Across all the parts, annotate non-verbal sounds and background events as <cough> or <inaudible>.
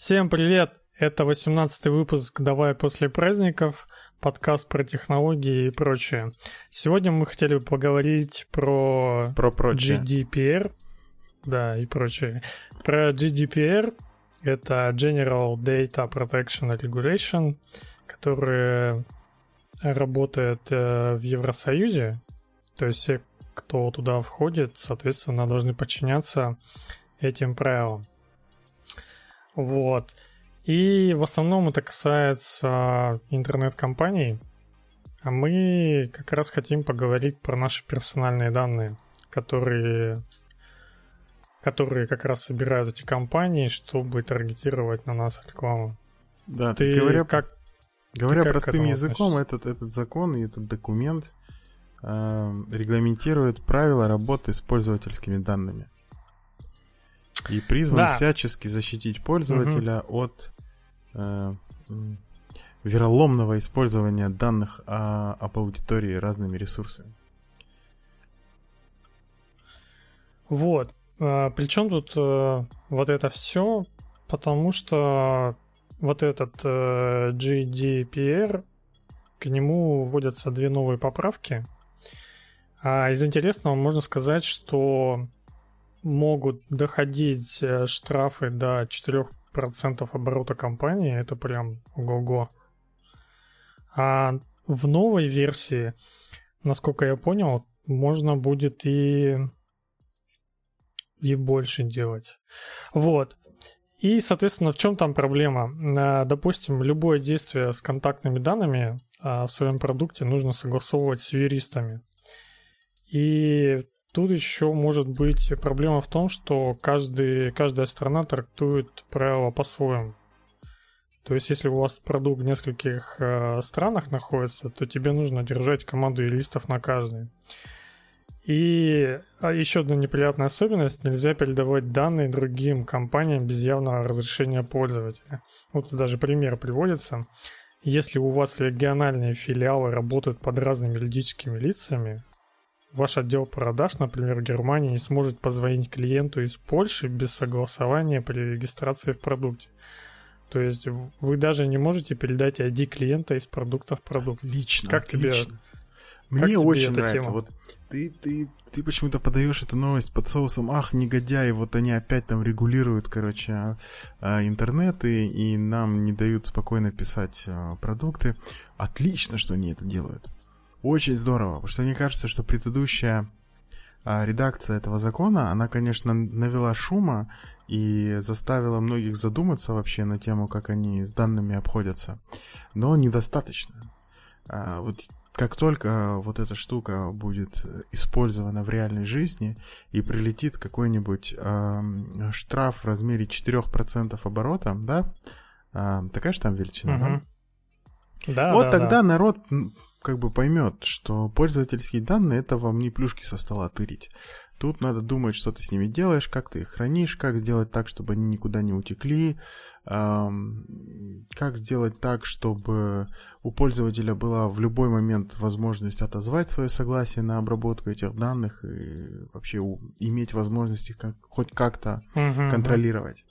Всем привет! Это 18 выпуск «Давай после праздников», подкаст про технологии и прочее. Сегодня мы хотели бы поговорить про, про прочее. GDPR, да, и прочее. Про GDPR, это General Data Protection Regulation, который работает э, в Евросоюзе, то есть все, кто туда входит, соответственно, должны подчиняться этим правилам. Вот. И в основном это касается интернет-компаний. А мы как раз хотим поговорить про наши персональные данные, которые, которые как раз собирают эти компании, чтобы таргетировать на нас рекламу. Да, ты говоря, как, говоря ты простым языком, этот, этот закон и этот документ э, регламентирует правила работы с пользовательскими данными. И призван да. всячески защитить пользователя угу. от э, вероломного использования данных о, об аудитории разными ресурсами. Вот. А, Причем тут э, вот это все, потому что вот этот э, GDPR, к нему вводятся две новые поправки. А из интересного можно сказать, что могут доходить э, штрафы до 4% оборота компании, это прям ого-го. А в новой версии, насколько я понял, можно будет и и больше делать. Вот. И, соответственно, в чем там проблема? Э, допустим, любое действие с контактными данными а, в своем продукте нужно согласовывать с юристами. И Тут еще может быть проблема в том, что каждый, каждая страна трактует правила по-своему. То есть, если у вас продукт в нескольких э, странах находится, то тебе нужно держать команду юристов на каждой. И а еще одна неприятная особенность – нельзя передавать данные другим компаниям без явного разрешения пользователя. Вот даже пример приводится. Если у вас региональные филиалы работают под разными юридическими лицами, Ваш отдел продаж, например, в Германии не сможет позвонить клиенту из Польши без согласования при регистрации в продукте. То есть вы даже не можете передать ID клиента из продукта в продукт. Отлично, как отлично. тебе? Мне как очень тебе нравится. Тема? Вот ты, ты, ты почему-то подаешь эту новость под соусом, ах, негодяи, вот они опять там регулируют, короче, а, а, интернет и, и нам не дают спокойно писать а, продукты. Отлично, что они это делают. Очень здорово, потому что мне кажется, что предыдущая а, редакция этого закона, она, конечно, навела шума и заставила многих задуматься вообще на тему, как они с данными обходятся. Но недостаточно. А, вот как только вот эта штука будет использована в реальной жизни и прилетит какой-нибудь э, штраф в размере 4% оборота, да, э, такая же там величина, угу. да? Да, вот да, тогда да. народ как бы поймет, что пользовательские данные это вам не плюшки со стола тырить. Тут надо думать, что ты с ними делаешь, как ты их хранишь, как сделать так, чтобы они никуда не утекли, эм, как сделать так, чтобы у пользователя была в любой момент возможность отозвать свое согласие на обработку этих данных и вообще у, иметь возможность их как, хоть как-то uh-huh, контролировать.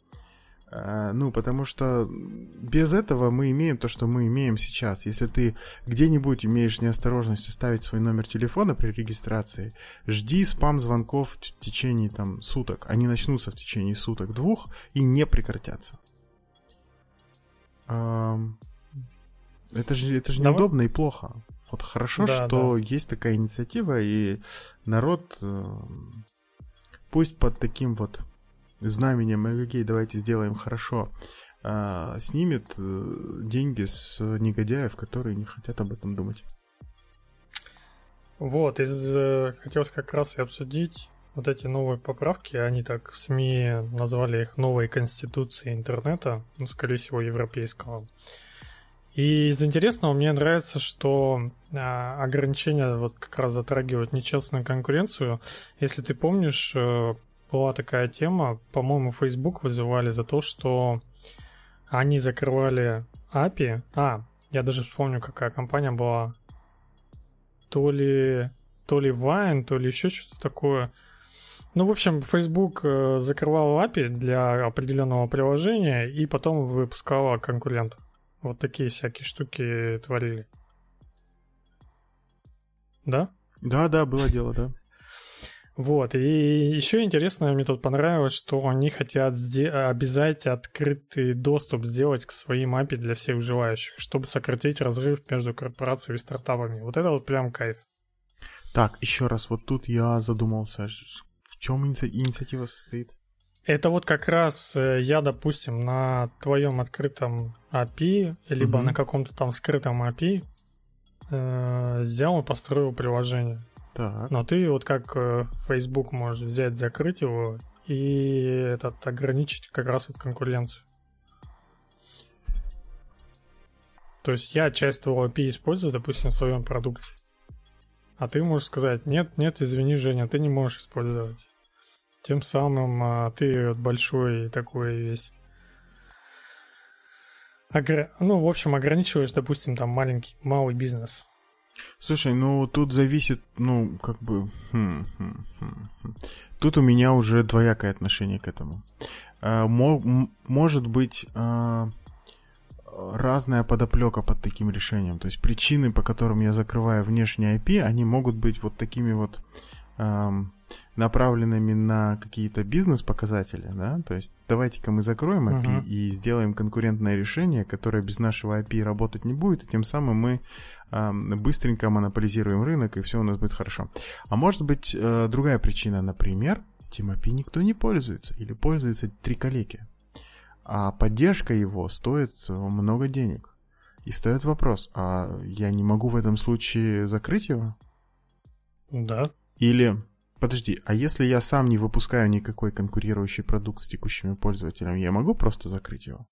А, ну, потому что без этого мы имеем то, что мы имеем сейчас. Если ты где-нибудь имеешь неосторожность оставить свой номер телефона при регистрации, жди спам-звонков в течение там суток. Они начнутся в течение суток, двух и не прекратятся. Это же, это же неудобно и плохо. Вот хорошо, да, что да. есть такая инициатива, и народ э, пусть под таким вот знаменем, окей, давайте сделаем хорошо, а, снимет э, деньги с негодяев, которые не хотят об этом думать. Вот, из, э, хотелось как раз и обсудить вот эти новые поправки, они так в СМИ назвали их новой конституцией интернета, ну, скорее всего, европейского. И из интересного мне нравится, что а, ограничения вот как раз затрагивают нечестную конкуренцию. Если ты помнишь, э, была такая тема, по-моему, Facebook вызывали за то, что они закрывали API. А, я даже вспомню, какая компания была. То ли, то ли Vine, то ли еще что-то такое. Ну, в общем, Facebook э, закрывал API для определенного приложения и потом выпускала конкурент. Вот такие всякие штуки творили. Да? Да, да, было дело, да. Вот, и еще интересно, мне тут понравилось, что они хотят обязать открытый доступ сделать к своим API для всех желающих, чтобы сократить разрыв между корпорациями и стартапами. Вот это вот прям кайф. Так, еще раз, вот тут я задумался, в чем иници- инициатива состоит? Это вот как раз э, я, допустим, на твоем открытом API, либо угу. на каком-то там скрытом API э, взял и построил приложение. Так. Но ты вот как э, Facebook можешь взять, закрыть его и этот ограничить как раз вот конкуренцию. То есть я часть твоего API использую, допустим, в своем продукте. А ты можешь сказать, нет, нет, извини, Женя, ты не можешь использовать. Тем самым а, ты большой такой весь... Огр... Ну, в общем, ограничиваешь, допустим, там маленький, малый бизнес. Слушай, ну тут зависит, ну, как бы... Хм, хм, хм, хм. Тут у меня уже двоякое отношение к этому. А, мо- может быть... А разная подоплека под таким решением. То есть причины, по которым я закрываю внешний IP, они могут быть вот такими вот эм, направленными на какие-то бизнес-показатели, да, то есть давайте-ка мы закроем API uh-huh. и сделаем конкурентное решение, которое без нашего API работать не будет, и тем самым мы эм, быстренько монополизируем рынок, и все у нас будет хорошо. А может быть э, другая причина, например, этим API никто не пользуется, или пользуются три коллеги а поддержка его стоит э, много денег. И встает вопрос, а я не могу в этом случае закрыть его? Да. Или, подожди, а если я сам не выпускаю никакой конкурирующий продукт с текущими пользователями, я могу просто закрыть его?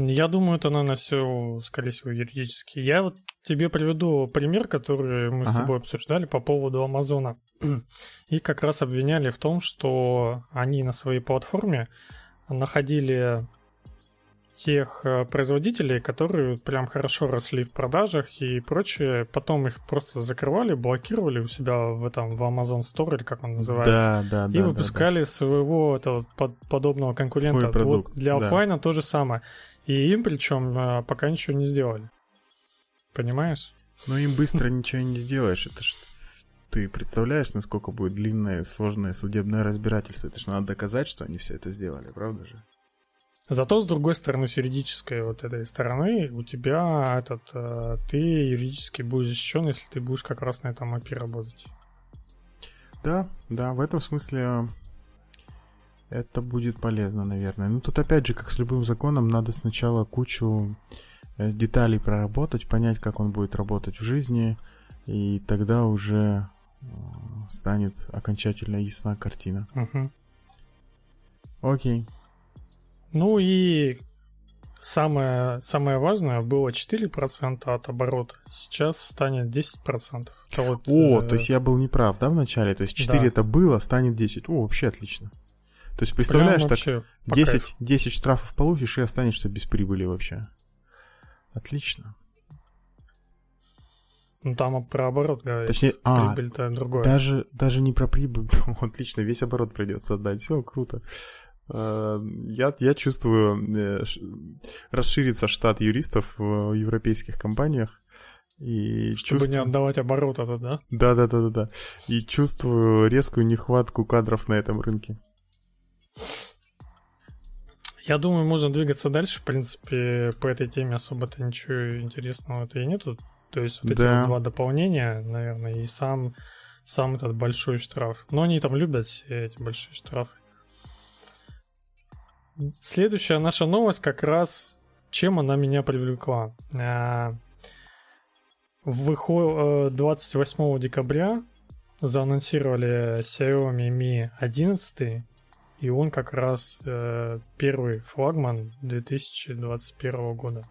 Я думаю, это, наверное, все, скорее всего, юридически. Я вот тебе приведу пример, который мы ага. с тобой обсуждали по поводу Амазона. И как раз обвиняли в том, что они на своей платформе находили тех э, производителей, которые прям хорошо росли в продажах и прочее, потом их просто закрывали, блокировали у себя в этом в Amazon Store или как он называется, да, да, и да, выпускали да, да. своего этого под, подобного конкурента. Свой продукт, вот для офлайна да. то же самое. И им причем э, пока ничего не сделали. Понимаешь? Ну им быстро <laughs> ничего не сделаешь. Это ж ты представляешь, насколько будет длинное, сложное судебное разбирательство. Это же надо доказать, что они все это сделали, правда же? Зато, с другой стороны, с юридической вот этой стороны, у тебя этот, э, ты юридически будешь защищен, если ты будешь как раз на этом API работать. Да, да, в этом смысле это будет полезно, наверное. Ну, тут опять же, как с любым законом, надо сначала кучу э, деталей проработать, понять, как он будет работать в жизни, и тогда уже э, станет окончательно ясна картина. Угу. Окей. Ну и самое, самое важное было 4% от оборота. Сейчас станет 10%. Это вот, О, э... то есть я был неправ, да, в начале? То есть 4 да. это было, станет 10. О, вообще отлично. То есть, представляешь, так 10, 10 штрафов получишь и останешься без прибыли вообще. Отлично. Ну там про оборот говорить. Точнее, а, прибыль-то другое. Даже, даже не про прибыль. <laughs> Отлично, весь оборот придется отдать. Все, круто. А, я, я чувствую, э, расширится штат юристов в европейских компаниях. И Чтобы чувствую... не отдавать оборот это, да? Да, да, да, да, да. И чувствую резкую нехватку кадров на этом рынке. Я думаю, можно двигаться дальше. В принципе, по этой теме особо-то ничего интересного-то и нету. То есть вот эти да. вот два дополнения, наверное, и сам, сам этот большой штраф. Но они там любят все эти большие штрафы. Следующая наша новость как раз, чем она меня привлекла. А, в 28 э, декабря заанонсировали Xiaomi Mi 11 и он как раз э, первый флагман 2021 года.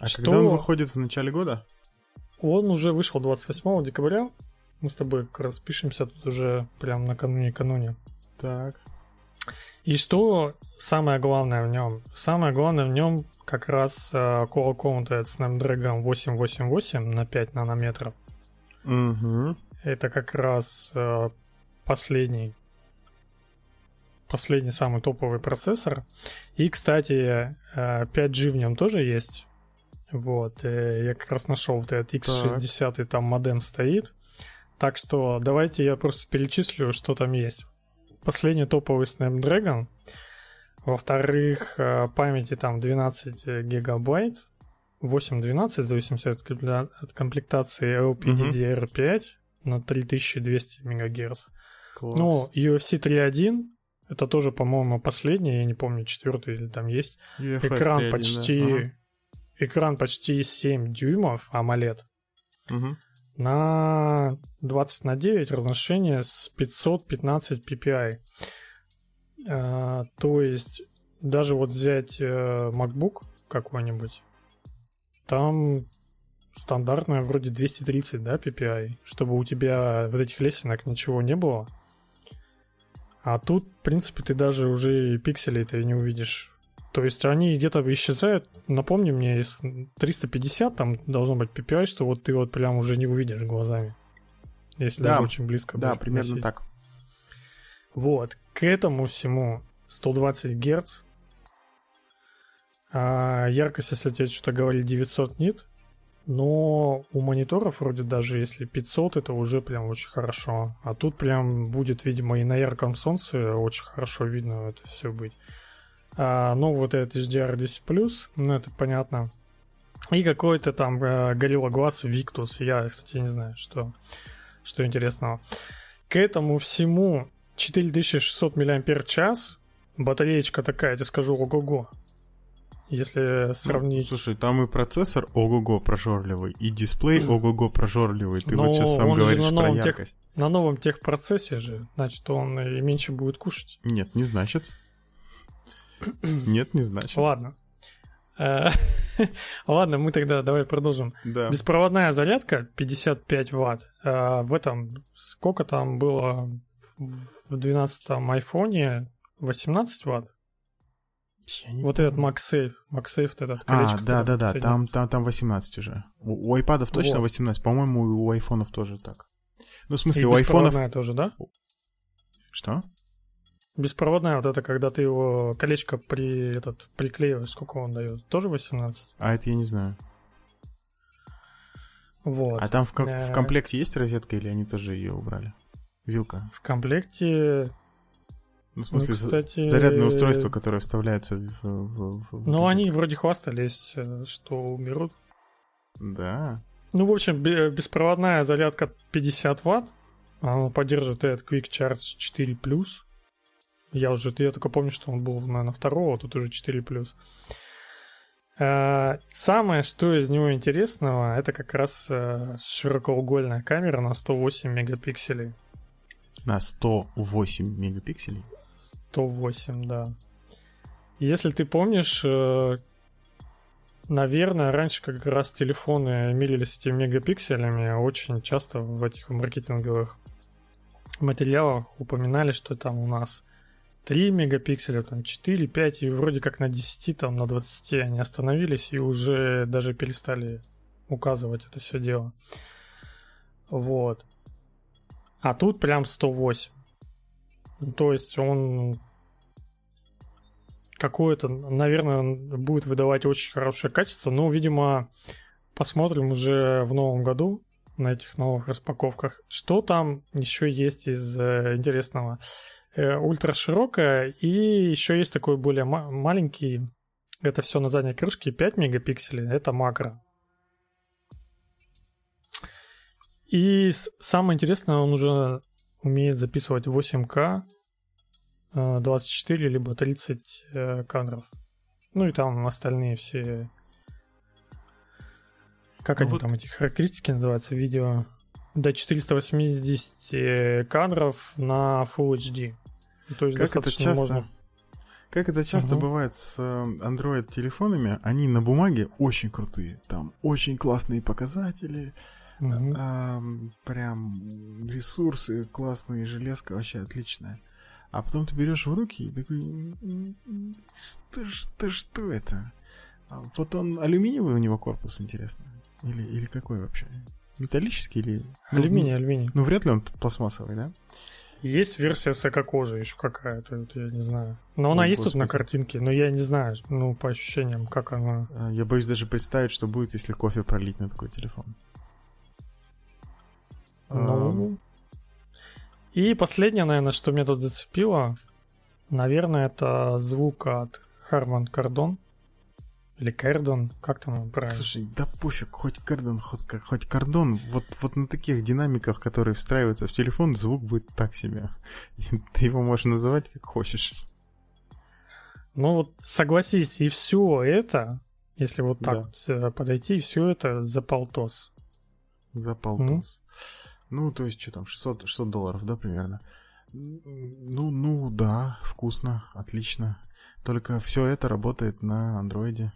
А Что... когда он выходит в начале года? Он уже вышел 28 декабря. Мы с тобой как раз пишемся тут уже прям накануне-кануне. Так. И что самое главное в нем? Самое главное в нем как раз uh, Qualcomm Snapdragon 888 на 5 нанометров. Угу. Это как раз э, последний последний самый топовый процессор. И, кстати, 5G э, в нем тоже есть. Вот, э, я как раз нашел вот этот X60, так. там модем стоит. Так что давайте я просто перечислю, что там есть. Последний топовый Snapdragon. Во-вторых, э, памяти там 12 гигабайт. 8-12, в зависимости от, комплектации LPDDR5 mm-hmm. на 3200 МГц. Класс. Ну, UFC 3.1 это тоже, по-моему, последний, я не помню, четвертый или там есть. UFS экран 3.1, почти, да. ага. экран почти 7 дюймов AMOLED. Угу. На 20 на 9 разрешение с 515 ppi. А, то есть даже вот взять э, MacBook какой-нибудь, там стандартная вроде 230, да, PPI, чтобы у тебя вот этих лесенок ничего не было. А тут, в принципе, ты даже уже пикселей-то и не увидишь. То есть они где-то исчезают. Напомни мне, 350 там должно быть PPI, что вот ты вот прям уже не увидишь глазами. Если да, даже очень близко Да, примерно носить. так. Вот. К этому всему 120 Гц. А яркость, если тебе что-то говорили, 900 нит. Но у мониторов вроде даже если 500, это уже прям очень хорошо. А тут прям будет, видимо, и на ярком солнце очень хорошо видно это все быть. А, ну, вот этот HDR10+, ну, это понятно. И какой-то там э, Gorilla Glass Victus. Я, кстати, не знаю, что, что интересного. К этому всему 4600 мАч. Батареечка такая, я тебе скажу, ого-го если сравнить... Ну, слушай, там и процессор ого-го прожорливый, и дисплей ого-го прожорливый. Ты Но вот сейчас сам говоришь на про яркость. Тех, на новом техпроцессе же, значит, он и меньше будет кушать. Нет, не значит. <coughs> Нет, не значит. Ладно. Э, <laughs> ладно, мы тогда давай продолжим. Да. Беспроводная зарядка 55 ватт. Э, в этом сколько там было в 12-м айфоне? 18 ватт? Вот помню. этот MagSafe, MagSafe этот колечко. А, да, да, да, там, там, там 18 уже. У, у айпадов точно вот. 18, по-моему, у айфонов тоже так. Ну, в смысле, И у айфонов... тоже, да? Что? Беспроводная вот это, когда ты его колечко при этот приклеиваешь, сколько он дает? Тоже 18? А это я не знаю. Вот. А там в, ком- в комплекте есть розетка или они тоже ее убрали? Вилка. В комплекте ну, в смысле, ну, кстати... зарядное устройство, которое вставляется в... в, в ну, они вроде хвастались, э, что уберут. Да. Ну, в общем, беспроводная зарядка 50 ватт. Она поддерживает этот Quick Charge 4+. Я уже, я только помню, что он был, наверное, второго, а тут уже 4+. Э, самое, что из него интересного, это как раз э, широкоугольная камера на 108 мегапикселей. На 108 мегапикселей? 108, да. Если ты помнишь, э, наверное, раньше как раз телефоны мерились этими мегапикселями, очень часто в этих маркетинговых материалах упоминали, что там у нас 3 мегапикселя, там 4, 5, и вроде как на 10, там на 20 они остановились и уже даже перестали указывать это все дело. Вот. А тут прям 108. То есть он какое-то, наверное, будет выдавать очень хорошее качество, но, видимо, посмотрим уже в новом году на этих новых распаковках. Что там еще есть из э, интересного? Ультра широкая и еще есть такой более ма- маленький, это все на задней крышке, 5 мегапикселей, это макро. И самое интересное, он уже умеет записывать 8К, 24 э, либо 30 э, кадров. Ну и там остальные все... Как ну они вот... там, эти характеристики называются, видео? До 480 кадров на Full HD. То есть как это часто... Можно... Как это часто uh-huh. бывает с Android-телефонами, они на бумаге очень крутые. Там очень классные показатели, uh-huh. а, прям ресурсы классные, железка вообще отличная. А потом ты берешь в руки и такой, что, что, что это? А вот он алюминиевый у него корпус, интересно? Или, или какой вообще? Металлический или... Алюминий, ну, алюминий. Ну, вряд ли он пластмассовый, да? Есть версия с эко-кожей еще какая-то, вот я не знаю. Но она О, есть господи. тут на картинке, но я не знаю, ну, по ощущениям, как она... А, я боюсь даже представить, что будет, если кофе пролить на такой телефон. Ну... И последнее, наверное, что меня тут зацепило, наверное, это звук от Harman Kardon. Или Кэрдон, как там правильно? Слушай, да пофиг, хоть Кэрдон, хоть, хоть Кардон, вот, вот на таких динамиках, которые встраиваются в телефон, звук будет так себе. <laughs> Ты его можешь называть как хочешь. Ну вот согласись, и все это, если вот так да. вот э, подойти, все это за полтос. За полтос. Mm? Ну, то есть, что там, 600, 600 долларов, да, примерно? Ну, ну, да, вкусно, отлично. Только все это работает на андроиде.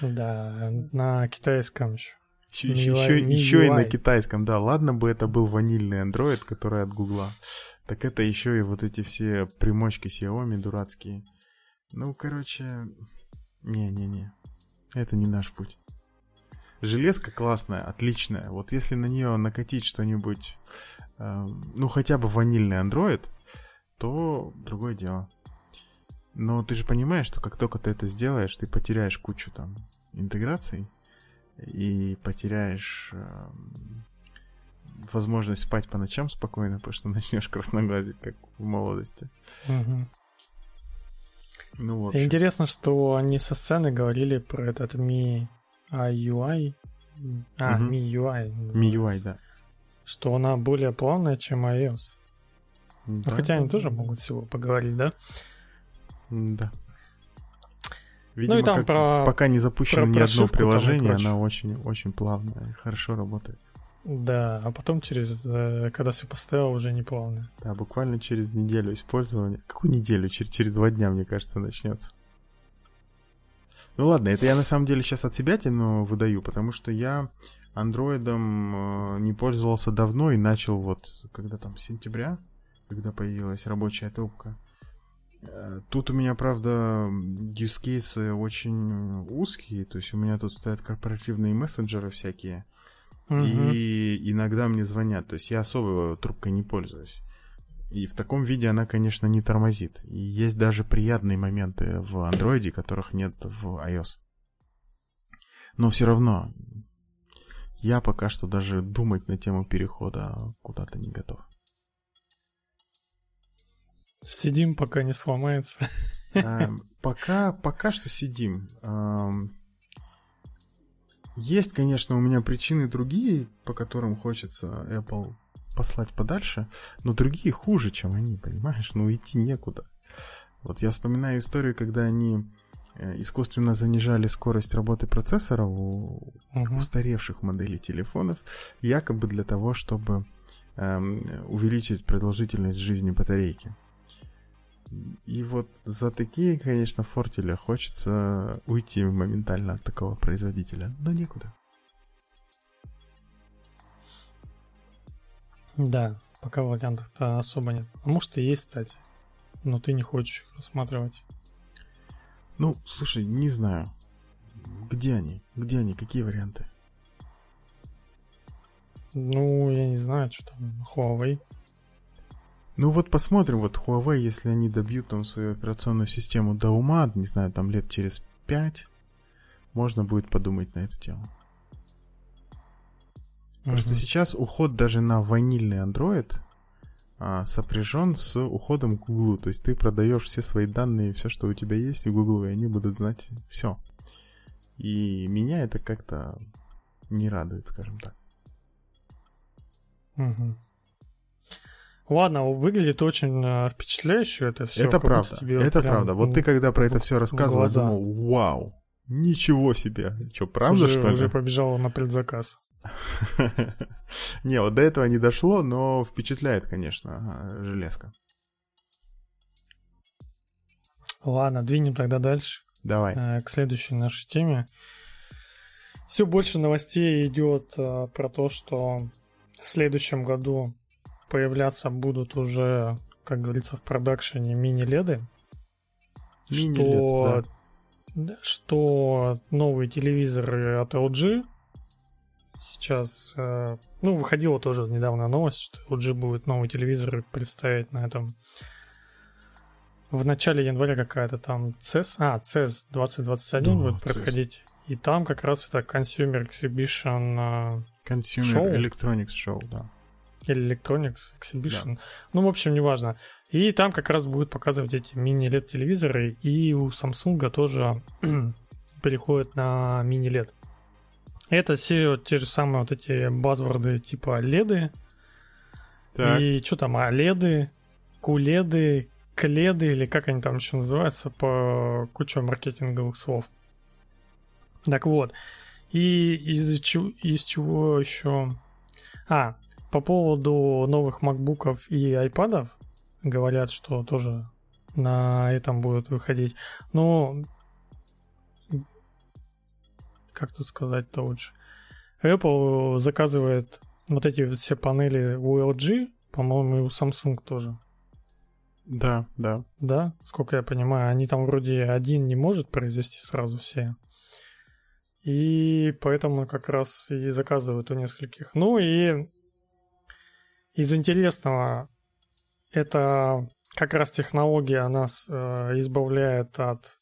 Да, на китайском еще. Еще, еще, еще и на китайском, да. Ладно бы это был ванильный Android, который от Гугла. Так это еще и вот эти все примочки Xiaomi дурацкие. Ну, короче, не-не-не. Это не наш путь. Железка классная, отличная. Вот если на нее накатить что-нибудь, э, ну хотя бы ванильный Android, то другое дело. Но ты же понимаешь, что как только ты это сделаешь, ты потеряешь кучу там интеграций и потеряешь э, возможность спать по ночам спокойно, потому что <laughs> начнешь красноглазить, как в молодости. Угу. Ну, в общем. Интересно, что они со сцены говорили про этот Mi UI. А, угу. MIUI. MIUI, да. Что она более плавная, чем iOS. Ну, да, хотя да, они да. тоже могут всего поговорить, да? Да. Видимо, ну и там как, про, пока не запущено про ни одно приложение, она очень-очень плавная и хорошо работает. Да, а потом через, э, когда все поставил, уже не плавно. Да, буквально через неделю использования. Какую неделю? Через, через два дня, мне кажется, начнется. Ну ладно, это я на самом деле сейчас от себя тяну выдаю, потому что я андроидом э, не пользовался давно и начал вот, когда там, сентября, когда появилась рабочая трубка. Тут у меня, правда, use cases очень узкие, то есть у меня тут стоят корпоративные мессенджеры всякие, угу. и иногда мне звонят, то есть я особо трубкой не пользуюсь. И в таком виде она, конечно, не тормозит. И есть даже приятные моменты в андроиде, которых нет в iOS. Но все равно я пока что даже думать на тему перехода куда-то не готов. Сидим, пока не сломается. А, пока, пока что сидим. А, есть, конечно, у меня причины другие, по которым хочется Apple послать подальше, но другие хуже, чем они, понимаешь? Ну, идти некуда. Вот я вспоминаю историю, когда они э, искусственно занижали скорость работы процессора у угу. устаревших моделей телефонов, якобы для того, чтобы эм, увеличить продолжительность жизни батарейки. И вот за такие, конечно, фортили хочется уйти моментально от такого производителя, но некуда. Да, пока вариантов-то особо нет. А может и есть, кстати. Но ты не хочешь их рассматривать. Ну, слушай, не знаю. Где они? Где они? Какие варианты? Ну, я не знаю, что там, Huawei. Ну вот посмотрим, вот Huawei, если они добьют там свою операционную систему до ума, не знаю, там лет через пять, можно будет подумать на эту тему. Просто угу. сейчас уход даже на ванильный Android а, сопряжен с уходом к Google. То есть ты продаешь все свои данные, все, что у тебя есть, и Google, и они будут знать все. И меня это как-то не радует, скажем так. Угу. Ладно, выглядит очень э, впечатляюще это все. Это правда, это правда. Вот ты когда про это все рассказывал, я думал, вау, ничего себе. Что, правда, уже, что ли? Уже побежал на предзаказ. <laughs> Не, вот до этого не дошло, но впечатляет, конечно, железка. Ладно, двинем тогда дальше. Давай. Э, к следующей нашей теме. Все больше новостей идет э, про то, что в следующем году появляться будут уже, как говорится, в продакшене мини-леды. Мини-лед, что, да. что новые телевизоры от LG сейчас, э, ну, выходила тоже недавно новость, что LG будет новый телевизор представить на этом в начале января какая-то там CES, а, CES 2021 да, будет происходить. И там как раз это Consumer Exhibition э, Consumer Show. Electronics Show, да. Или Electronics Exhibition. Да. Ну, в общем, неважно. И там как раз будет показывать эти мини-LED телевизоры. И у Samsung тоже <clears throat> переходит на мини-LED. Это все те же самые вот эти базворды типа леды. Так. И что там, оледы, куледы, кледы, или как они там еще называются, по куче маркетинговых слов. Так вот, и из чего, из чего еще... А, по поводу новых макбуков и айпадов, говорят, что тоже на этом будут выходить. Но как тут сказать-то лучше? Apple заказывает вот эти все панели у LG, по-моему, и у Samsung тоже. Да, да. Да, сколько я понимаю, они там вроде один не может произвести сразу все. И поэтому как раз и заказывают у нескольких. Ну и из интересного, это как раз технология нас э, избавляет от...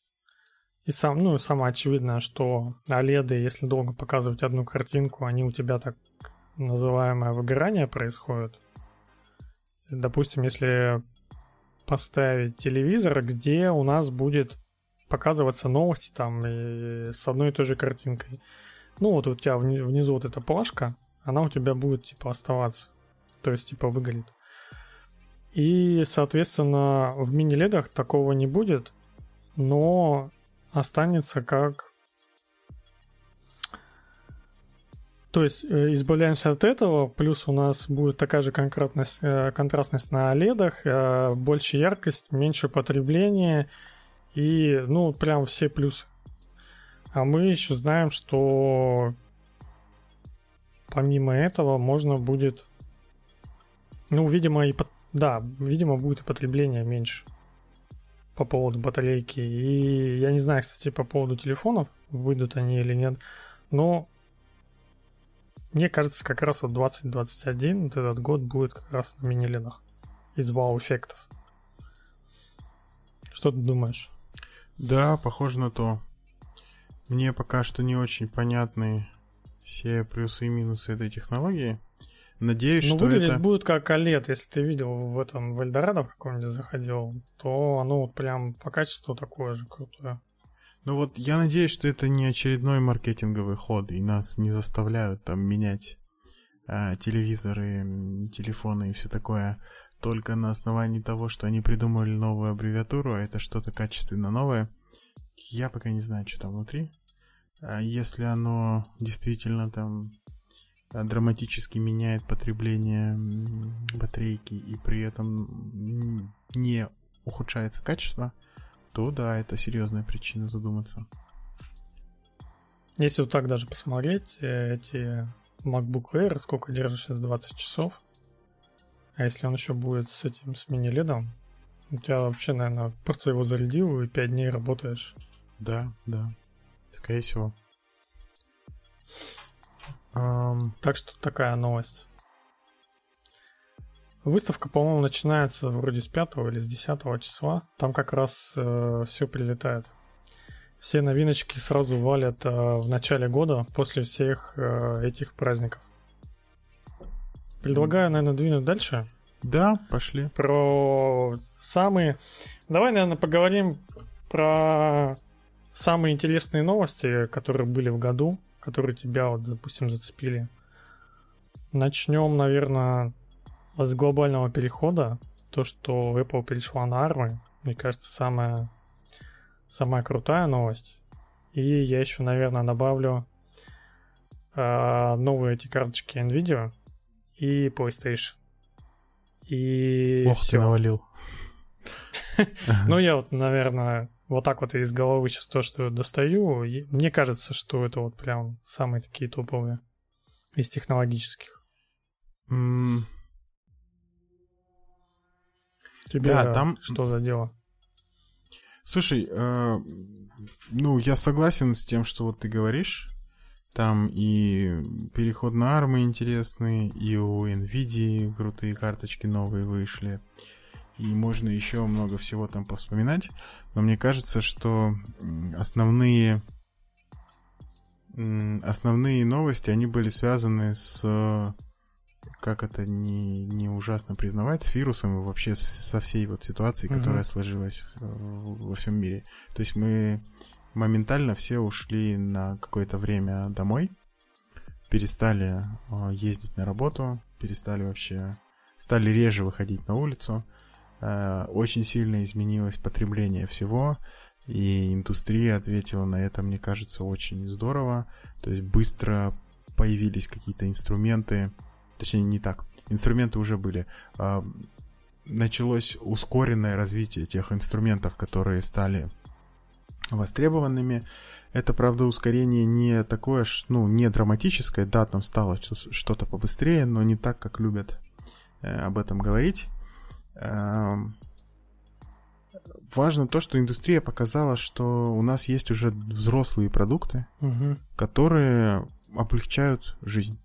И сам, ну, самое очевидное, что OLED, если долго показывать одну картинку, они у тебя так называемое выгорание происходит. Допустим, если поставить телевизор, где у нас будет показываться новости там и с одной и той же картинкой. Ну вот у тебя внизу вот эта плашка, она у тебя будет типа оставаться. То есть типа выгорит. И, соответственно, в мини-ледах такого не будет, но останется как То есть э, избавляемся от этого, плюс у нас будет такая же контрастность, э, контрастность на OLED, э, больше яркость, меньше потребление и, ну, прям все плюсы. А мы еще знаем, что помимо этого можно будет, ну, видимо, и да, видимо, будет и потребление меньше по поводу батарейки. И я не знаю, кстати, по поводу телефонов, выйдут они или нет, но мне кажется, как раз вот 2021, вот этот год будет как раз на мини-ленах из вау-эффектов. Что ты думаешь? Да, похоже на то. Мне пока что не очень понятны все плюсы и минусы этой технологии. Надеюсь, ну, что выглядеть это... будет как OLED. Если ты видел в этом в Эльдорадо в каком-нибудь заходил, то оно вот прям по качеству такое же крутое. Ну вот я надеюсь, что это не очередной маркетинговый ход, и нас не заставляют там менять а, телевизоры, телефоны и все такое только на основании того, что они придумали новую аббревиатуру, а это что-то качественно новое. Я пока не знаю, что там внутри. А если оно действительно там драматически меняет потребление батарейки и при этом не ухудшается качество, то да, это серьезная причина задуматься. Если вот так даже посмотреть, э, эти MacBook Air, сколько держит сейчас 20 часов, а если он еще будет с этим, с мини-ледом, у тебя вообще, наверное, просто его зарядил и 5 дней работаешь. Да, да. Скорее всего. Так что такая новость. Выставка, по-моему, начинается вроде с 5 или с 10 числа. Там как раз э, все прилетает. Все новиночки сразу валят э, в начале года, после всех э, этих праздников. Предлагаю, наверное, двинуть дальше. Да, пошли. Про самые... Давай, наверное, поговорим про самые интересные новости, которые были в году, которые тебя, вот, допустим, зацепили. Начнем, наверное, с глобального перехода, то, что Apple перешла на ARM, мне кажется, самая, самая крутая новость. И я еще, наверное, добавлю э, новые эти карточки NVIDIA и PlayStation. И Ох, все. ты навалил. <laughs> Ну, я вот, наверное, вот так вот из головы сейчас то, что достаю, мне кажется, что это вот прям самые такие топовые из технологических. Тебе да, там... что за дело? Слушай, э, ну, я согласен с тем, что вот ты говоришь. Там и переход на армы интересный, и у NVIDIA крутые карточки новые вышли. И можно еще много всего там повспоминать. Но мне кажется, что основные основные новости, они были связаны с как это не, не ужасно признавать, с вирусом и вообще со всей вот ситуацией, которая угу. сложилась э, во всем мире. То есть мы моментально все ушли на какое-то время домой, перестали э, ездить на работу, перестали вообще, стали реже выходить на улицу, очень сильно изменилось потребление всего, и индустрия ответила на это, мне кажется, очень здорово. То есть быстро появились какие-то инструменты, точнее не так, инструменты уже были. А, началось ускоренное развитие тех инструментов, которые стали востребованными. Это, правда, ускорение не такое, ну, не драматическое, да, там стало что-то побыстрее, но не так, как любят э, об этом говорить. Важно то, что индустрия показала, что у нас есть уже взрослые продукты, угу. которые облегчают жизнь.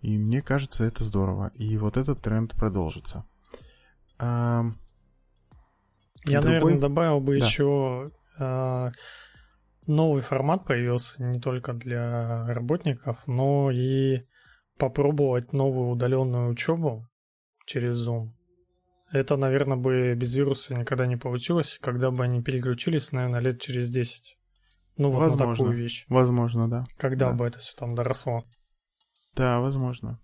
И мне кажется, это здорово. И вот этот тренд продолжится. А... Я, Другой... наверное, добавил бы да. еще а, новый формат появился не только для работников, но и попробовать новую удаленную учебу через Zoom. Это, наверное, бы без вируса никогда не получилось, когда бы они переключились, наверное, лет через 10. Ну, вот Возможно. на такую вещь. Возможно, да. Когда да. бы это все там доросло. Да, возможно.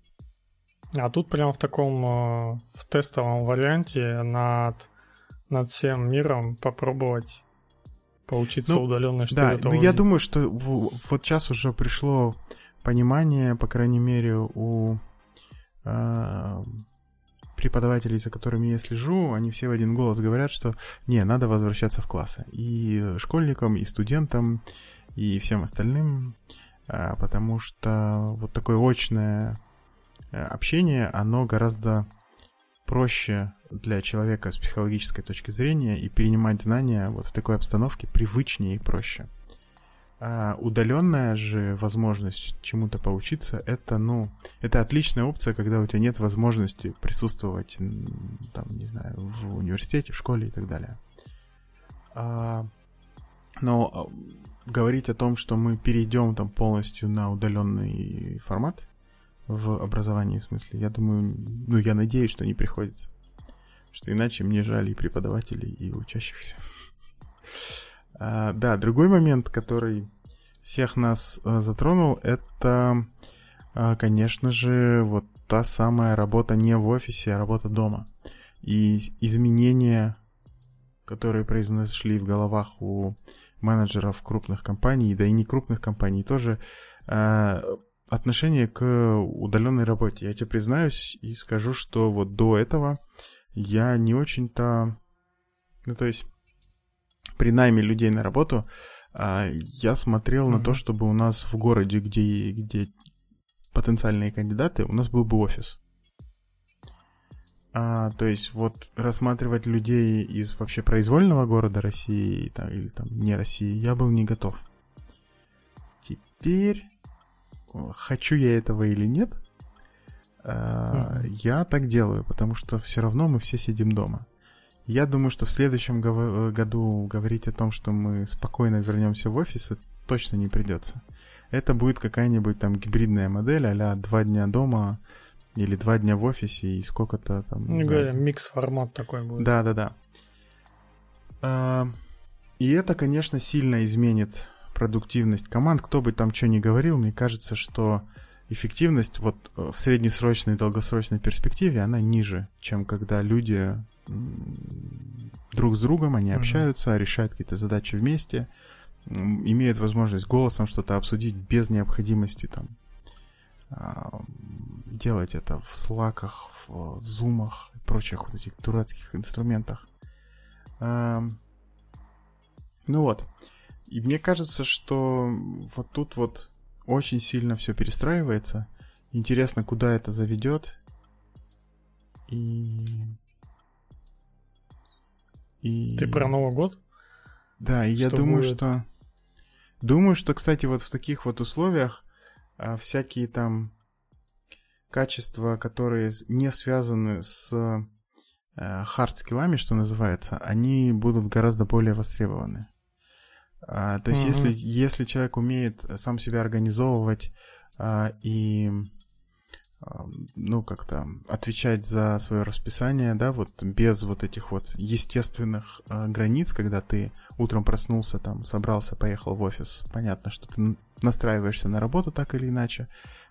А тут прям в таком э, в тестовом варианте над, над всем миром попробовать поучиться ну, удаленно, что да, это ну я думаю, что в, вот сейчас уже пришло понимание, по крайней мере, у э, преподавателей, за которыми я слежу, они все в один голос говорят, что не, надо возвращаться в классы. И школьникам, и студентам, и всем остальным. А, потому что вот такое очное э, общение, оно гораздо проще для человека с психологической точки зрения, и перенимать знания вот в такой обстановке привычнее и проще. А удаленная же возможность чему-то поучиться, это, ну, это отличная опция, когда у тебя нет возможности присутствовать, там, не знаю, в университете, в школе и так далее. А, но говорить о том, что мы перейдем там полностью на удаленный формат в образовании, в смысле, я думаю, ну, я надеюсь, что не приходится. Что иначе мне жаль и преподавателей, и учащихся. А, да, другой момент, который всех нас а, затронул, это, а, конечно же, вот та самая работа не в офисе, а работа дома. И изменения, которые произошли в головах у менеджеров крупных компаний, да и не крупных компаний тоже, э, отношение к удаленной работе. Я тебе признаюсь и скажу, что вот до этого я не очень-то... Ну, то есть при найме людей на работу э, я смотрел mm-hmm. на то, чтобы у нас в городе, где, где потенциальные кандидаты, у нас был бы офис. А, то есть вот рассматривать людей из вообще произвольного города России там, или там не России я был не готов. Теперь хочу я этого или нет, а, mm-hmm. я так делаю, потому что все равно мы все сидим дома. Я думаю, что в следующем гов- году говорить о том, что мы спокойно вернемся в офис, точно не придется. Это будет какая-нибудь там гибридная модель, а два дня дома, или два дня в офисе и сколько-то там... Не говоря, микс-формат такой будет. Да-да-да. А, и это, конечно, сильно изменит продуктивность команд. Кто бы там что ни говорил, мне кажется, что эффективность вот в среднесрочной и долгосрочной перспективе, она ниже, чем когда люди друг с другом, они общаются, решают какие-то задачи вместе, имеют возможность голосом что-то обсудить без необходимости там делать это в слаках, в зумах и прочих вот этих дурацких инструментах. Ну вот. И мне кажется, что вот тут вот очень сильно все перестраивается. Интересно, куда это заведет. И... и... Ты про Новый год? Да, и что я думаю, будет? что Думаю, что, кстати, вот в таких вот условиях а, всякие там качества, которые не связаны с э, хард-скиллами, что называется, они будут гораздо более востребованы. А, то есть, mm-hmm. если, если человек умеет сам себя организовывать а, и ну, как-то отвечать за свое расписание, да, вот без вот этих вот естественных э, границ, когда ты утром проснулся, там, собрался, поехал в офис. Понятно, что ты настраиваешься на работу так или иначе,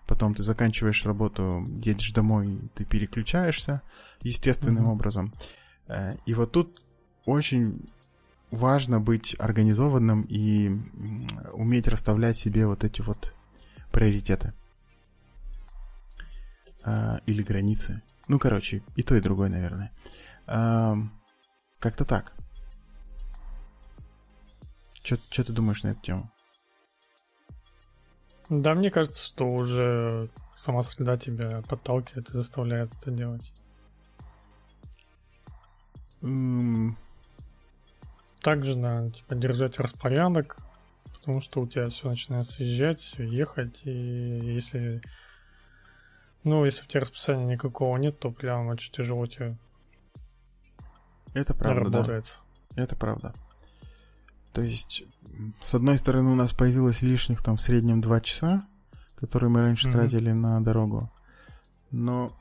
потом ты заканчиваешь работу, едешь домой, ты переключаешься естественным mm-hmm. образом. Э, и вот тут очень важно быть организованным и уметь расставлять себе вот эти вот приоритеты а, или границы. Ну, короче, и то, и другое, наверное. А, как-то так. Что ты думаешь на эту тему? Да, мне кажется, что уже сама среда тебя подталкивает и заставляет это делать. Mm. Также надо типа, держать распорядок, потому что у тебя все начинает съезжать, все ехать, и если ну, если у тебя расписания никакого нет, то прям очень тяжело тебе Это правда, работается. да. Это правда. То есть, с одной стороны, у нас появилось лишних там в среднем 2 часа, которые мы раньше mm-hmm. тратили на дорогу. Но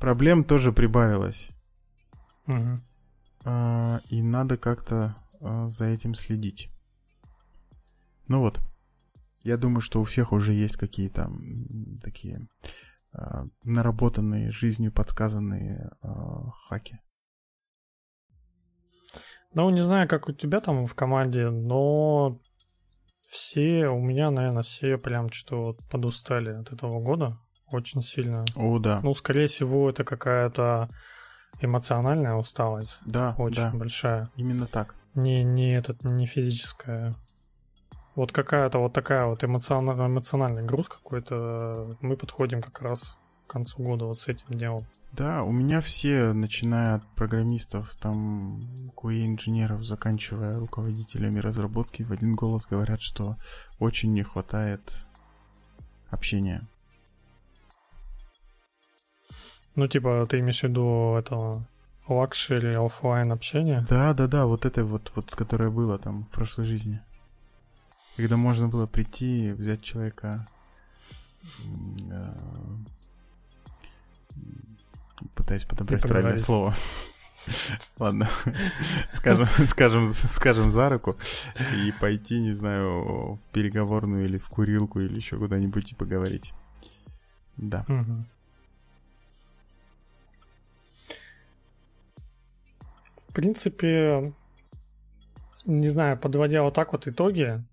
проблем тоже прибавилось. Mm-hmm. А, и надо как-то а, за этим следить. Ну вот. Я думаю, что у всех уже есть какие-то такие э, наработанные жизнью подсказанные э, хаки. Ну, не знаю, как у тебя там в команде, но все, у меня, наверное, все прям что подустали от этого года очень сильно. О, да. Ну, скорее всего, это какая-то эмоциональная усталость. Да, очень да. большая. Именно так. Не, не этот, не физическая. Вот какая-то вот такая вот эмоциональный, эмоциональный груз какой-то, мы подходим как раз к концу года вот с этим делом. Да, у меня все, начиная от программистов, там, QA-инженеров, заканчивая руководителями разработки, в один голос говорят, что очень не хватает общения. Ну, типа, ты имеешь в виду этого luxury офлайн общения? Да, да, да, вот это вот, вот, которое было там в прошлой жизни. Когда можно было прийти, взять человека, э, пытаясь подобрать правильное слово. Ладно, скажем, скажем, скажем за руку и пойти, не знаю, в переговорную или в курилку или еще куда-нибудь и поговорить. Да. В принципе, не знаю, подводя вот так вот итоги,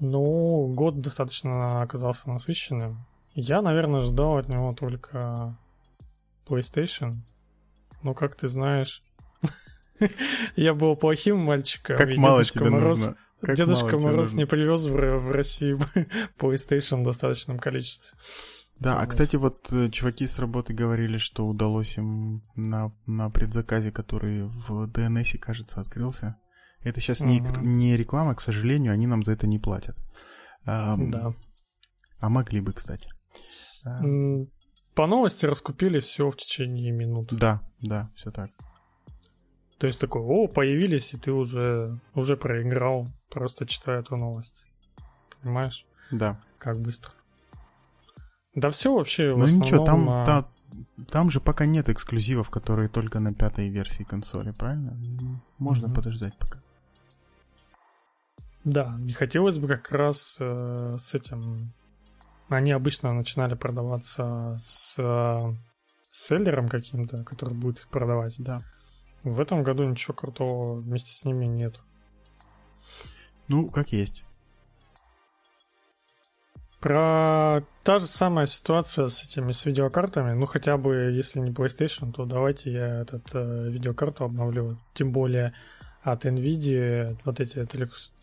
ну, год достаточно оказался насыщенным. Я, наверное, ждал от него только PlayStation. Но, как ты знаешь, <laughs> я был плохим мальчиком. Как мало тебе нужно. Как Дедушка Мороз не привез в, в Россию <laughs> PlayStation в достаточном количестве. Да, вот. а кстати, вот э, чуваки с работы говорили, что удалось им на, на предзаказе, который в DNS, кажется, открылся, это сейчас угу. не, не реклама, к сожалению, они нам за это не платят. А, да. А могли бы, кстати. По новости раскупили все в течение минут. Да, да, все так. То есть такой, о, появились, и ты уже, уже проиграл, просто читая эту новость. Понимаешь? Да. Как быстро. Да все вообще. Ну ничего, там, а... та, там же пока нет эксклюзивов, которые только на пятой версии консоли, правильно? Можно mm-hmm. подождать пока. Да, не хотелось бы как раз э, с этим... Они обычно начинали продаваться с э, селлером каким-то, который будет их продавать. Да. В этом году ничего крутого вместе с ними нет. Ну, как есть. Про та же самая ситуация с этими с видеокартами. Ну, хотя бы, если не PlayStation, то давайте я этот э, видеокарту обновлю. Тем более от Nvidia вот эти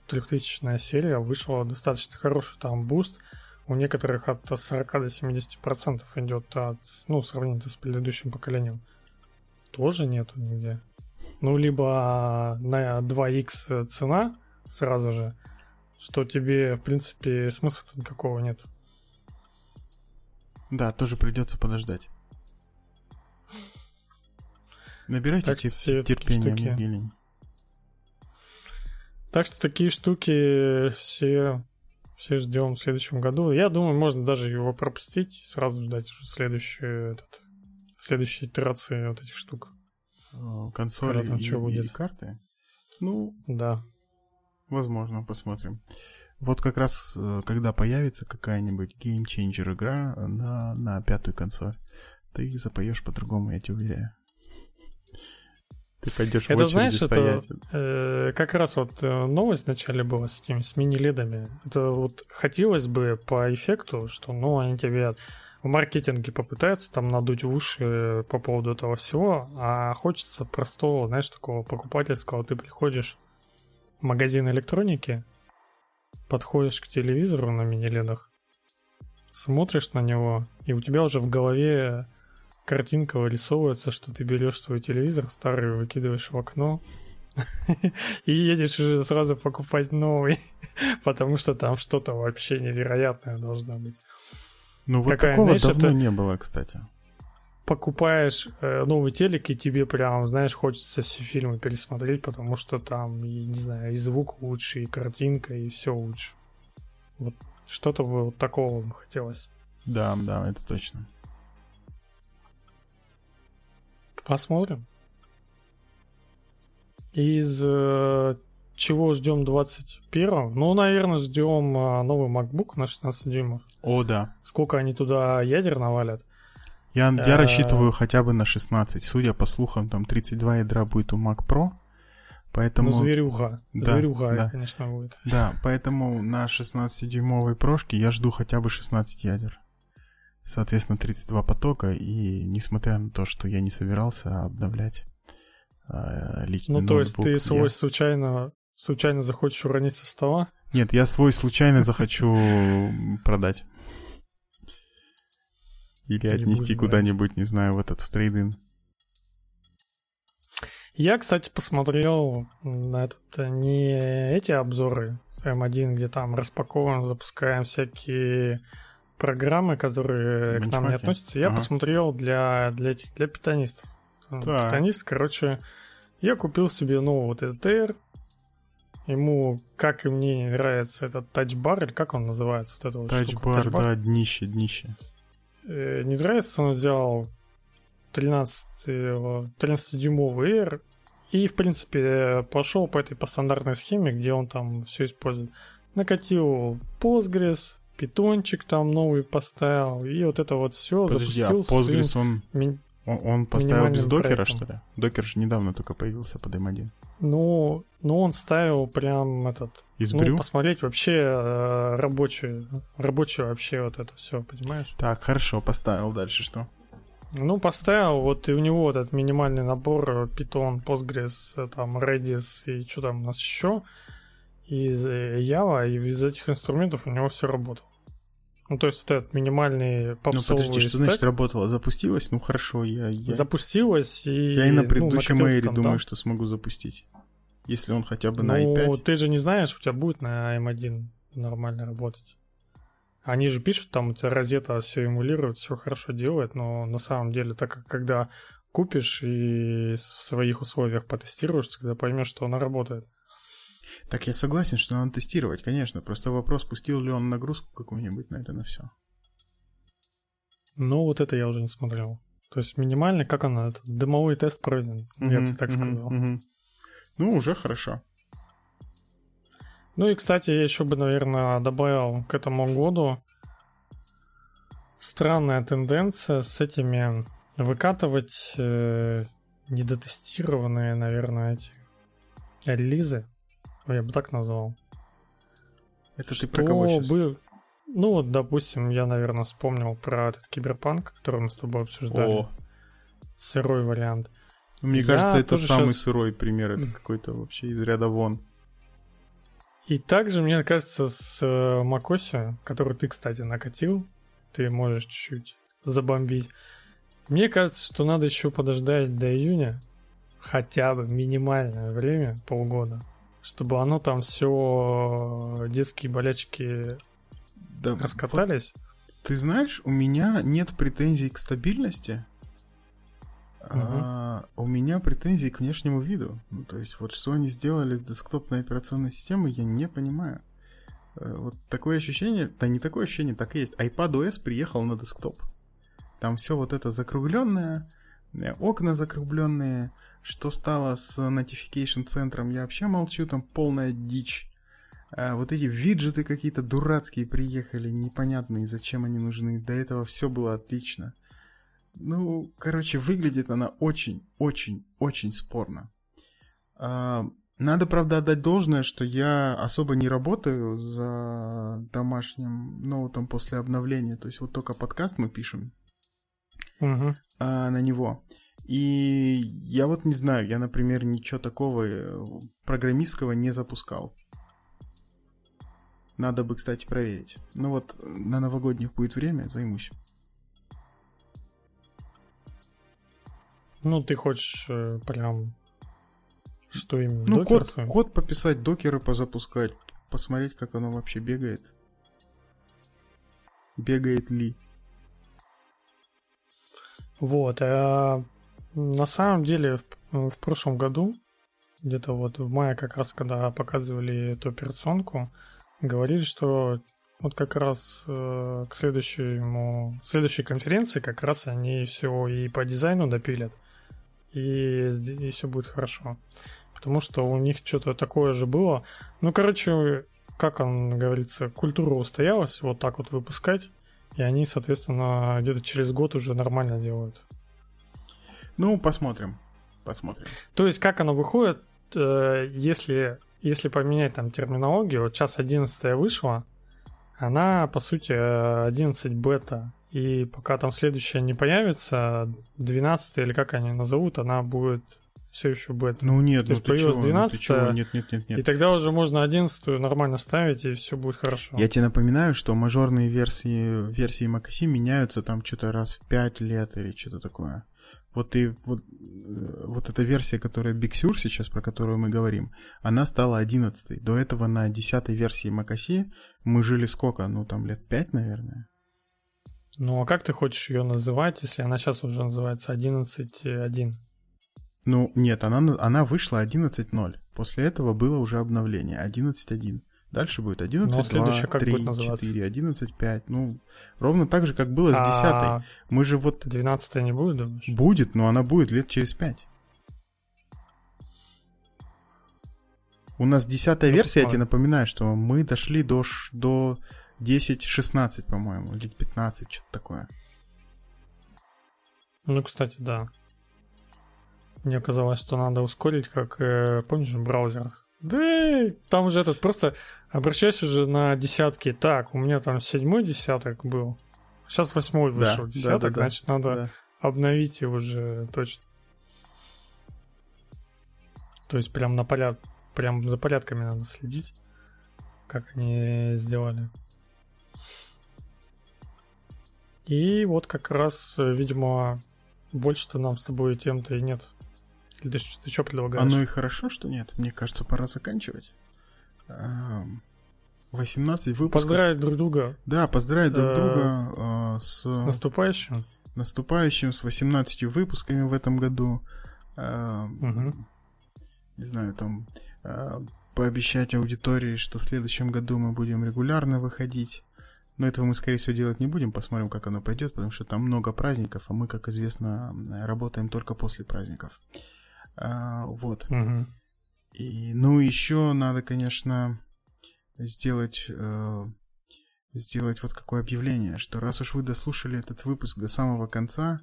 трехтысячная серия вышла достаточно хороший там boost. У некоторых от 40 до 70 процентов идет от, ну, сравнительно с предыдущим поколением. Тоже нету нигде. Ну, либо на 2x цена сразу же, что тебе, в принципе, смысла никакого нет. Да, тоже придется подождать. Набирайте терпение, Евгений. Так что такие штуки все, все ждем в следующем году. Я думаю, можно даже его пропустить и сразу ждать уже следующую, этот, следующей итерации вот этих штук. Э, консоли и, что будет. и карты? Ну, да. Возможно, посмотрим. Вот как раз, э, когда появится какая-нибудь Changer игра на, на пятую консоль, ты запоешь по-другому, я тебе уверяю. Ты пойдешь это, в знаешь, стоять. Это, э, как раз вот э, новость вначале была с этими, с мини-ледами. Это вот хотелось бы по эффекту, что, ну, они тебе в маркетинге попытаются там надуть в уши по поводу этого всего, а хочется простого, знаешь, такого покупательского. Ты приходишь в магазин электроники, подходишь к телевизору на мини-ледах, смотришь на него, и у тебя уже в голове картинка вырисовывается, что ты берешь свой телевизор старый, выкидываешь в окно <laughs> и едешь уже сразу покупать новый, <laughs> потому что там что-то вообще невероятное должно быть. Ну вот Какая, такого знаешь, давно это... не было, кстати. Покупаешь э, новый телек, и тебе прям, знаешь, хочется все фильмы пересмотреть, потому что там, и, не знаю, и звук лучше, и картинка, и все лучше. Вот что-то вот такого хотелось. Да, да, это точно. Посмотрим. Из э, чего ждем 21 Ну, наверное, ждем э, новый MacBook на 16 дюймов. О, да. Сколько они туда ядер навалят. Я, я рассчитываю хотя бы на 16. Судя по слухам, там 32 ядра будет у Mac Pro. Поэтому... Ну, зверюга. Да, зверюга, да. конечно, будет. Да, поэтому на 16-дюймовой прошке я жду хотя бы 16 ядер соответственно, 32 потока, и несмотря на то, что я не собирался обновлять э, личный Ну, то есть ты свой я... случайно, случайно захочешь уронить со стола? Нет, я свой случайно <laughs> захочу продать. Или отнести куда-нибудь, не знаю, в этот в трейдинг. Я, кстати, посмотрел на этот, не эти обзоры М1, где там распаковываем, запускаем всякие программы, которые к нам не относятся, я ага. посмотрел для, для этих, для питанистов. Так. Питанист, короче, я купил себе новый вот этот Air. Ему, как и мне, не нравится этот тачбар, или как он называется? Вот это вот тачбар, да, днище, днище. Э, не нравится, он взял 13, 13-дюймовый Air и, в принципе, пошел по этой по стандартной схеме, где он там все использует. Накатил Postgres, питончик там новый поставил, и вот это вот все Подожди, а запустил. А Postgres он, ми... он, он поставил без докера, проектом. что ли? Докер же недавно только появился под M1. Ну, ну он ставил прям этот... Из ну, посмотреть вообще э, рабочую, рабочую вообще вот это все, понимаешь? Так, хорошо, поставил. Дальше что? Ну, поставил, вот и у него этот минимальный набор э, Python, Postgres, э, там, Redis и что там у нас еще из э, Java, и из этих инструментов у него все работало. Ну, то есть вот этот минимальный попсовый Ну, подожди, что стек... значит работало? Запустилось? Ну, хорошо, я... я... Запустилось, и... Я и на предыдущем ну, Эйре думаю, да? что смогу запустить. Если он хотя бы ну, на i5. Ну, ты же не знаешь, у тебя будет на M1 нормально работать. Они же пишут, там у тебя розета все эмулирует, все хорошо делает, но на самом деле, так как когда купишь и в своих условиях потестируешь, тогда поймешь, что она работает. Так я согласен, что надо тестировать, конечно. Просто вопрос, пустил ли он нагрузку какую-нибудь на это на все. Ну, вот это я уже не смотрел. То есть минимально, как она, это дымовой тест пройден, mm-hmm, я бы так mm-hmm, сказал. Mm-hmm. Ну, уже хорошо. Ну и, кстати, я еще бы, наверное, добавил к этому году странная тенденция с этими выкатывать э, недотестированные, наверное, эти релизы я бы так назвал. Это что ты про кого сейчас? Был... Ну вот, допустим, я, наверное, вспомнил про этот киберпанк, который мы с тобой обсуждали. О. Сырой вариант. Мне я кажется, это самый сейчас... сырой пример. Это какой-то вообще из ряда вон. И также, мне кажется, с э, Макоси, который ты, кстати, накатил, ты можешь чуть-чуть забомбить. Мне кажется, что надо еще подождать до июня, хотя бы минимальное время, полгода, чтобы оно там все детские болячки да, раскатались. Вот, ты знаешь, у меня нет претензий к стабильности. Угу. А, у меня претензии к внешнему виду. Ну, то есть, вот что они сделали с десктопной операционной системой, я не понимаю. Э, вот такое ощущение, да не такое ощущение, так и есть. iPad OS приехал на десктоп. Там все вот это закругленное, э, окна закругленные. Что стало с notification центром, я вообще молчу, там полная дичь. А вот эти виджеты какие-то дурацкие приехали, непонятные, зачем они нужны. До этого все было отлично. Ну, короче, выглядит она очень, очень, очень спорно. А, надо, правда, отдать должное, что я особо не работаю за домашним ноутом после обновления. То есть вот только подкаст мы пишем угу. а, на него. И я вот не знаю, я, например, ничего такого э, программистского не запускал. Надо бы, кстати, проверить. Ну вот, на новогодних будет время, займусь. Ну, ты хочешь э, прям что именно? Ну, код, код пописать, докеры позапускать, посмотреть, как оно вообще бегает. Бегает ли. Вот, а на самом деле в, в прошлом году, где-то вот в мае как раз, когда показывали эту операционку, говорили, что вот как раз э, к следующему, следующей конференции как раз они все и по дизайну допилят, и, и все будет хорошо потому что у них что-то такое же было. Ну, короче, как он говорится, культура устоялась вот так вот выпускать, и они, соответственно, где-то через год уже нормально делают. Ну, посмотрим. Посмотрим. То есть, как оно выходит, э, если, если поменять там терминологию, вот сейчас 11 вышла, она, по сути, 11 бета. И пока там следующая не появится, 12 или как они назовут, она будет все еще бета. Ну нет, То ну есть появилась 12 ну, нет, нет, нет, нет. И тогда уже можно 11 нормально ставить, и все будет хорошо. Я тебе напоминаю, что мажорные версии, версии macOS меняются там что-то раз в 5 лет или что-то такое. Вот и вот, э, вот эта версия, которая Big Sur сейчас, про которую мы говорим, она стала 11 До этого на 10 версии macOS мы жили сколько? Ну, там лет 5, наверное. Ну, а как ты хочешь ее называть, если она сейчас уже называется 11.1? Ну, нет, она, она вышла 11.0. После этого было уже обновление 11.1. Дальше будет 11.2, ну, а 3, будет 4, 11.5. Ну, ровно так же, как было с 10 а Мы же вот... 12 не будет, думаешь? Будет, но она будет лет через 5. У нас десятая ну, версия, я тебе напоминаю, что мы дошли до, до 10.16, по-моему, или 15, что-то такое. Ну, кстати, да. Мне казалось, что надо ускорить, как, э, помнишь, в браузерах. Да, там уже этот просто обращайся уже на десятки. Так, у меня там седьмой десяток был. Сейчас восьмой вышел да, десяток, да, да, значит, надо да. обновить его уже точно. То есть прям на поряд... прям за порядками надо следить, как они сделали. И вот как раз, видимо, больше-то нам с тобой тем-то и нет. Ты, ты что предлагаешь? Оно и хорошо, что нет. Мне кажется, пора заканчивать. 18 выпусков. Поздравить друг друга. Да, поздравить друг э, друга э, с... С наступающим. Наступающим, с 18 выпусками в этом году. Э, Не знаю, там пообещать аудитории, что в следующем году мы будем регулярно выходить. Но этого мы, скорее всего, делать не будем. Посмотрим, как оно пойдет, потому что там много праздников, а мы, как известно, работаем только после праздников. А, вот. Угу. И, ну, еще надо, конечно, сделать, э, сделать вот какое объявление, что раз уж вы дослушали этот выпуск до самого конца,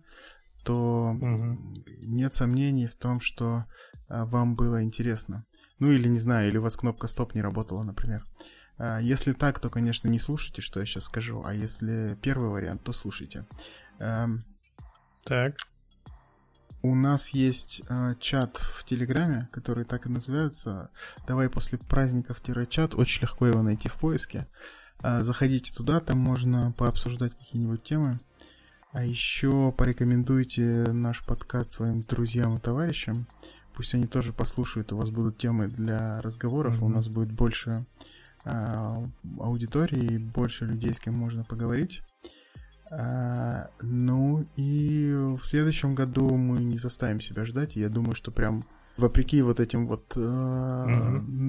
то угу. нет сомнений в том, что э, вам было интересно. Ну или не знаю, или у вас кнопка стоп не работала, например. Э, если так, то, конечно, не слушайте, что я сейчас скажу, а если первый вариант, то слушайте. Э, так. У нас есть э, чат в Телеграме, который так и называется. Давай после праздников-чат. Очень легко его найти в поиске. Э, заходите туда, там можно пообсуждать какие-нибудь темы. А еще порекомендуйте наш подкаст своим друзьям и товарищам. Пусть они тоже послушают, у вас будут темы для разговоров, mm-hmm. у нас будет больше а, аудитории, больше людей, с кем можно поговорить. А, ну и в следующем году мы не заставим себя ждать. я думаю, что прям вопреки вот этим вот э,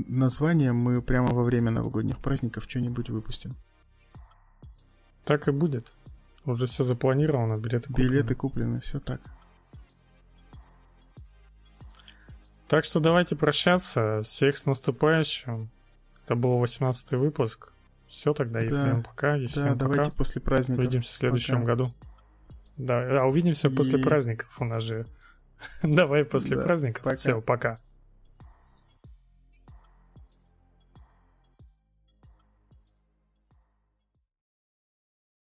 названиям мы прямо во время новогодних праздников что-нибудь выпустим. Так и будет. Уже все запланировано, билеты куплены. Билеты куплены, все так. Так что давайте прощаться. Всех с наступающим. Это был 18 выпуск. Все тогда, да. Ефрем, пока. Ефрем, да, давайте пока. после праздника. Увидимся в следующем пока. году. Да, а увидимся И... после праздников у нас же. <laughs> Давай после да, праздников. Пока. Все, пока.